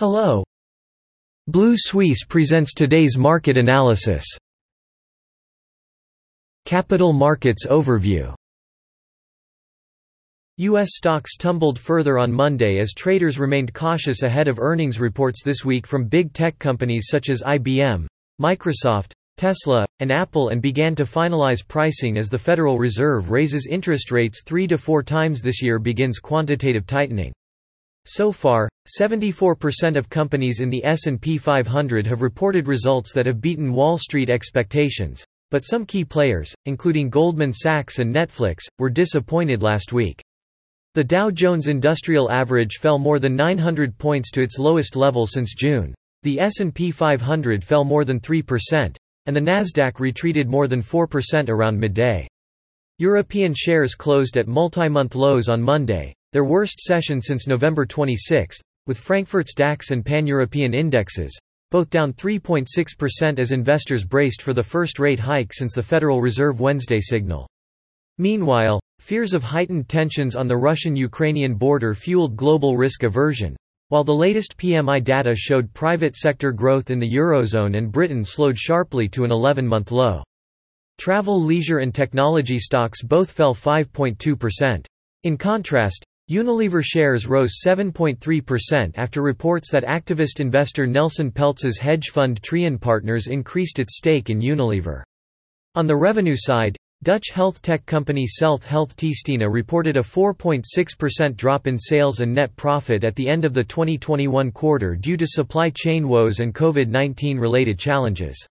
Hello. Blue Suisse presents today's market analysis. Capital Markets Overview U.S. stocks tumbled further on Monday as traders remained cautious ahead of earnings reports this week from big tech companies such as IBM, Microsoft, Tesla, and Apple and began to finalize pricing as the Federal Reserve raises interest rates three to four times this year begins quantitative tightening. So far, 74% of companies in the S&P 500 have reported results that have beaten Wall Street expectations, but some key players, including Goldman Sachs and Netflix, were disappointed last week. The Dow Jones Industrial Average fell more than 900 points to its lowest level since June. The S&P 500 fell more than 3%, and the Nasdaq retreated more than 4% around midday. European shares closed at multi-month lows on Monday, their worst session since November 26, with Frankfurt's DAX and pan-European indexes, both down 3.6% as investors braced for the first rate hike since the Federal Reserve Wednesday signal. Meanwhile, fears of heightened tensions on the Russian-Ukrainian border fueled global risk aversion, while the latest PMI data showed private sector growth in the Eurozone and Britain slowed sharply to an 11-month low. Travel leisure and technology stocks both fell 5.2%. In contrast, Unilever shares rose 7.3% after reports that activist investor Nelson Peltz's hedge fund Trian Partners increased its stake in Unilever. On the revenue side, Dutch health tech company Celt Health Tistina reported a 4.6% drop in sales and net profit at the end of the 2021 quarter due to supply chain woes and COVID-19 related challenges.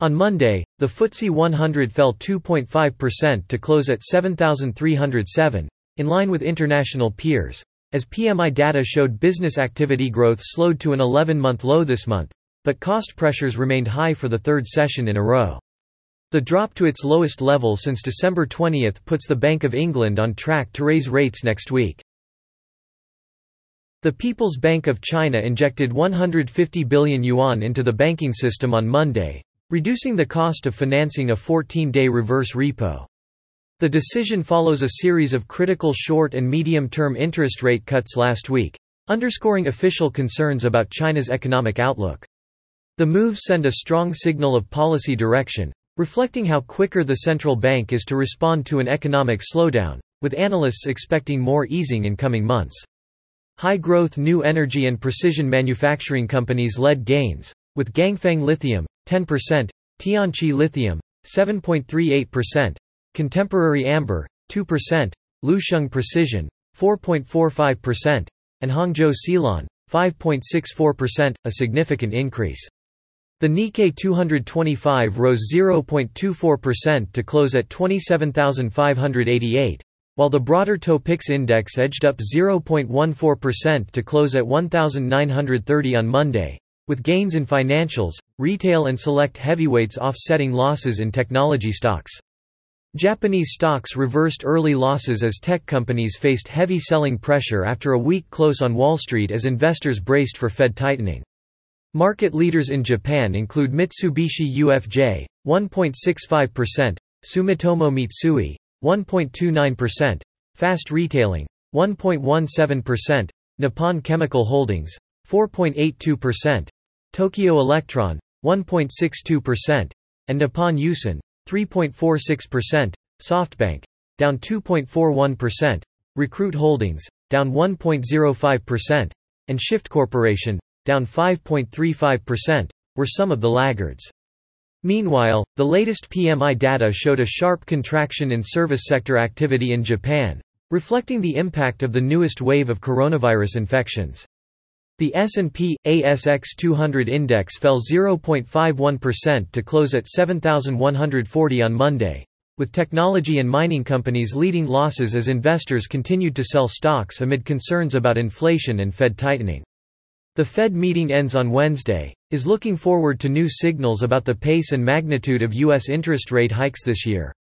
On Monday, the FTSE 100 fell 2.5% to close at 7,307, in line with international peers, as PMI data showed business activity growth slowed to an 11-month low this month, but cost pressures remained high for the third session in a row. The drop to its lowest level since December 20 puts the Bank of England on track to raise rates next week. The People's Bank of China injected 150 billion yuan into the banking system on Monday, reducing the cost of financing a 14-day reverse repo. The decision follows a series of critical short and medium-term interest rate cuts last week, underscoring official concerns about China's economic outlook. The moves send a strong signal of policy direction, reflecting how quicker the central bank is to respond to an economic slowdown, with analysts expecting more easing in coming months. High-growth new energy and precision manufacturing companies led gains, with Ganfeng Lithium, 10%, Tianqi Lithium, 7.38%, Contemporary Amperex, 2%, Lusheng Precision, 4.45%, and Hangzhou Silan, 5.64%, a significant increase. The Nikkei 225 rose 0.24% to close at 27,588, while the broader Topix index edged up 0.14% to close at 1,930 on Monday, with gains in financials, retail and select heavyweights offsetting losses in technology stocks. Japanese stocks reversed early losses as tech companies faced heavy selling pressure after a week close on Wall Street as investors braced for Fed tightening. Market leaders in Japan include Mitsubishi UFJ, 1.65%, Sumitomo Mitsui, 1.29%, Fast Retailing, 1.17%, Nippon Chemical Holdings, 4.82%, Tokyo Electron, 1.62%, and Nippon Yusen, 3.46%, SoftBank, down 2.41%, Recruit Holdings, down 1.05%, and Shift Corporation, down 5.35%, were some of the laggards. Meanwhile, the latest PMI data showed a sharp contraction in service sector activity in Japan, reflecting the impact of the newest wave of coronavirus infections. The S&P ASX 200 index fell 0.51% to close at 7140 on Monday, with technology and mining companies leading losses as investors continued to sell stocks amid concerns about inflation and Fed tightening. The Fed meeting ends on Wednesday, is looking forward to new signals about the pace and magnitude of U.S. interest rate hikes this year.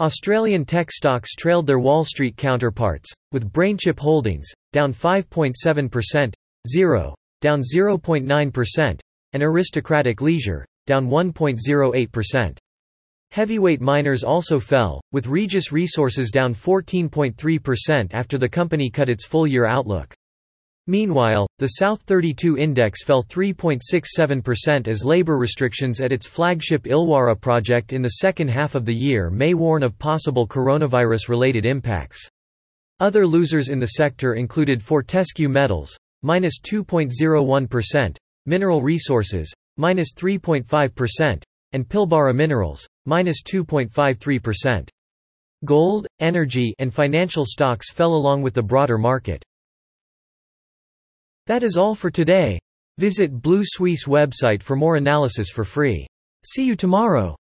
Australian tech stocks trailed their Wall Street counterparts, with BrainChip Holdings, down 5.7%, Xero, down 0.9%, and Aristocratic Leisure, down 1.08%. Heavyweight miners also fell, with Regis Resources down 14.3% after the company cut its full-year outlook. Meanwhile, the South32 index fell 3.67% as labor restrictions at its flagship Illawarra project in the second half of the year may warn of possible coronavirus-related impacts. Other losers in the sector included Fortescue Metals, minus 2.01%, Mineral Resources, minus 3.5%, and Pilbara Minerals, minus 2.53%. Gold, energy and financial stocks fell along with the broader market. That is all for today. Visit Blue Suisse website for more analysis for free. See you tomorrow.